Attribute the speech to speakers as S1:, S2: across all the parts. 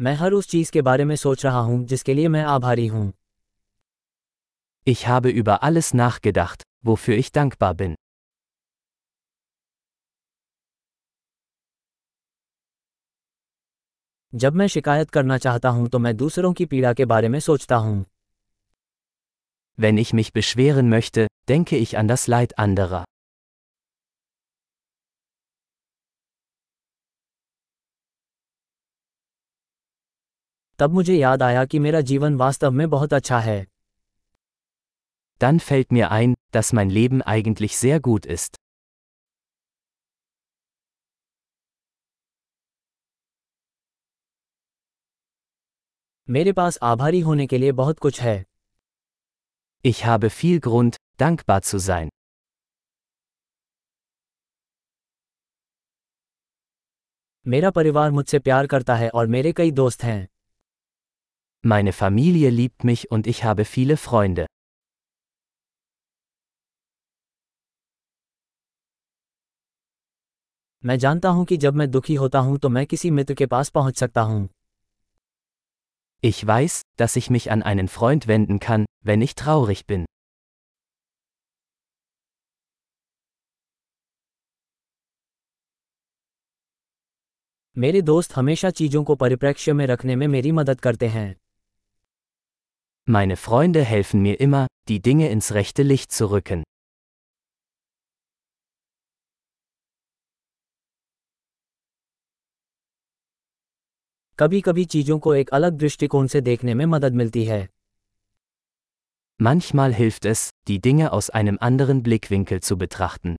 S1: मैं हर उस चीज के बारे में सोच रहा हूं जिसके लिए मैं आभारी हूं
S2: Ich habe über alles nachgedacht, wofür ich dankbar bin.
S1: जब मैं शिकायत करना चाहता हूं तो मैं दूसरों की पीड़ा के बारे में सोचता हूं
S2: Wenn ich mich beschweren möchte, denke ich an das Leid anderer.
S1: तब मुझे याद आया कि मेरा जीवन वास्तव में बहुत अच्छा है
S2: Dann fällt mir ein, dass mein Leben eigentlich sehr gut ist.
S1: मेरे पास आभारी होने के लिए बहुत कुछ है
S2: Ich habe viel Grund, dankbar zu sein.
S1: मेरा परिवार मुझसे प्यार करता है और मेरे कई दोस्त हैं
S2: Meine Familie liebt mich und ich habe viele Freunde.
S1: मैं जानता हूं कि जब मैं दुखी होता हूं तो मैं किसी मित्र के पास पहुंच सकता हूं
S2: Ich weiß, dass ich mich an einen Freund wenden kann, wenn ich traurig bin.
S1: मेरे दोस्त हमेशा चीजों को परिप्रेक्ष्य में रखने में मेरी मदद करते हैं
S2: Meine Freunde helfen mir immer, die Dinge ins rechte Licht zu rücken.
S1: कभी कभी चीजों को एक अलग दृष्टिकोण से देखने में मदद मिलती है
S2: Manchmal hilft es, die Dinge aus einem anderen Blickwinkel zu betrachten.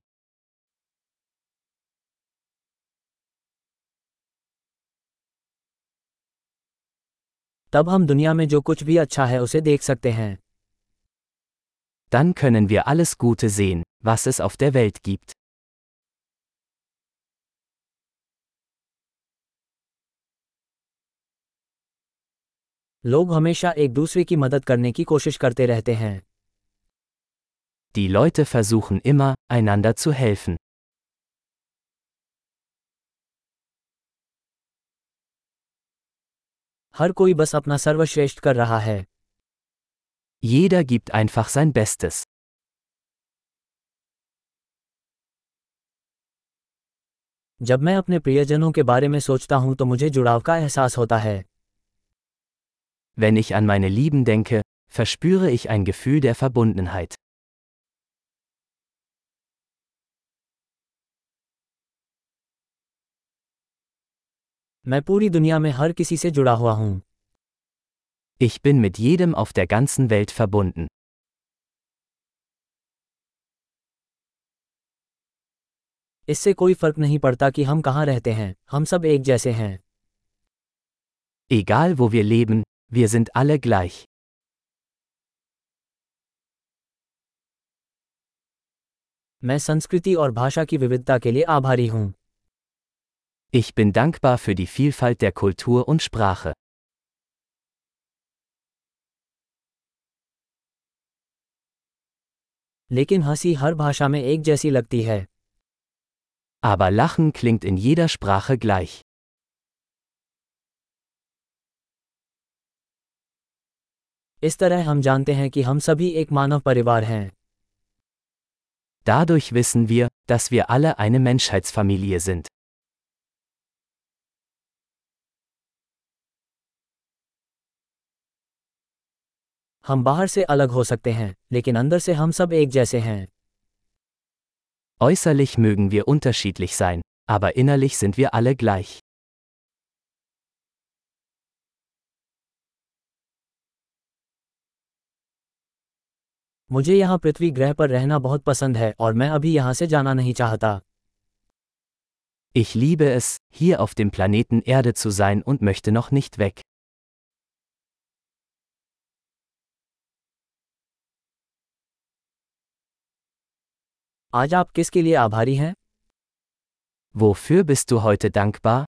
S1: तब हम दुनिया में जो कुछ भी अच्छा है उसे देख सकते हैं
S2: Dann können wir alles Gute sehen, was es auf der Welt gibt.
S1: लोग हमेशा एक दूसरे की मदद करने की कोशिश करते रहते हैं
S2: Die Leute versuchen immer, einander zu helfen.
S1: हर कोई बस अपना सर्वश्रेष्ठ कर रहा है
S2: Jeder gibt einfach sein Bestes.
S1: जब मैं अपने प्रियजनों के बारे में सोचता हूं तो मुझे जुड़ाव का एहसास होता है
S2: Wenn ich an meine Lieben denke, verspüre ich ein Gefühl der Verbundenheit.
S1: मैं पूरी दुनिया में हर किसी से जुड़ा हुआ हूँ
S2: Ich bin mit jedem auf der ganzen Welt verbunden.
S1: इससे कोई फ़र्क नहीं पड़ता कि हम कहाँ रहते हैं हम सब एक जैसे हैं
S2: Egal wo wir leben, wir sind alle gleich.
S1: मैं संस्कृति और भाषा की विविधता के लिए आभारी हूँ
S2: Ich bin dankbar für die Vielfalt der Kultur und Sprache.
S1: लेकिन हंसी हर भाषा में एक जैसी लगती है
S2: Aber Lachen klingt in jeder Sprache gleich.
S1: इस तरह हम जानते हैं कि हम सभी एक मानव परिवार हैं
S2: Dadurch wissen wir, dass wir alle eine Menschheitsfamilie sind.
S1: हम बाहर से अलग हो सकते हैं लेकिन अंदर से हम सब एक जैसे हैं
S2: Äußerlich mögen wir unterschiedlich sein, aber innerlich sind wir alle gleich.
S1: मुझे यहाँ पृथ्वी ग्रह पर रहना बहुत पसंद है और मैं अभी यहाँ से जाना नहीं चाहता
S2: Ich liebe es, hier auf dem Planeten Erde zu sein und möchte noch nicht weg.
S1: आज आप किसके लिए आभारी हैं?
S2: वो फ्यू बिस्तु हॉयते दंकबा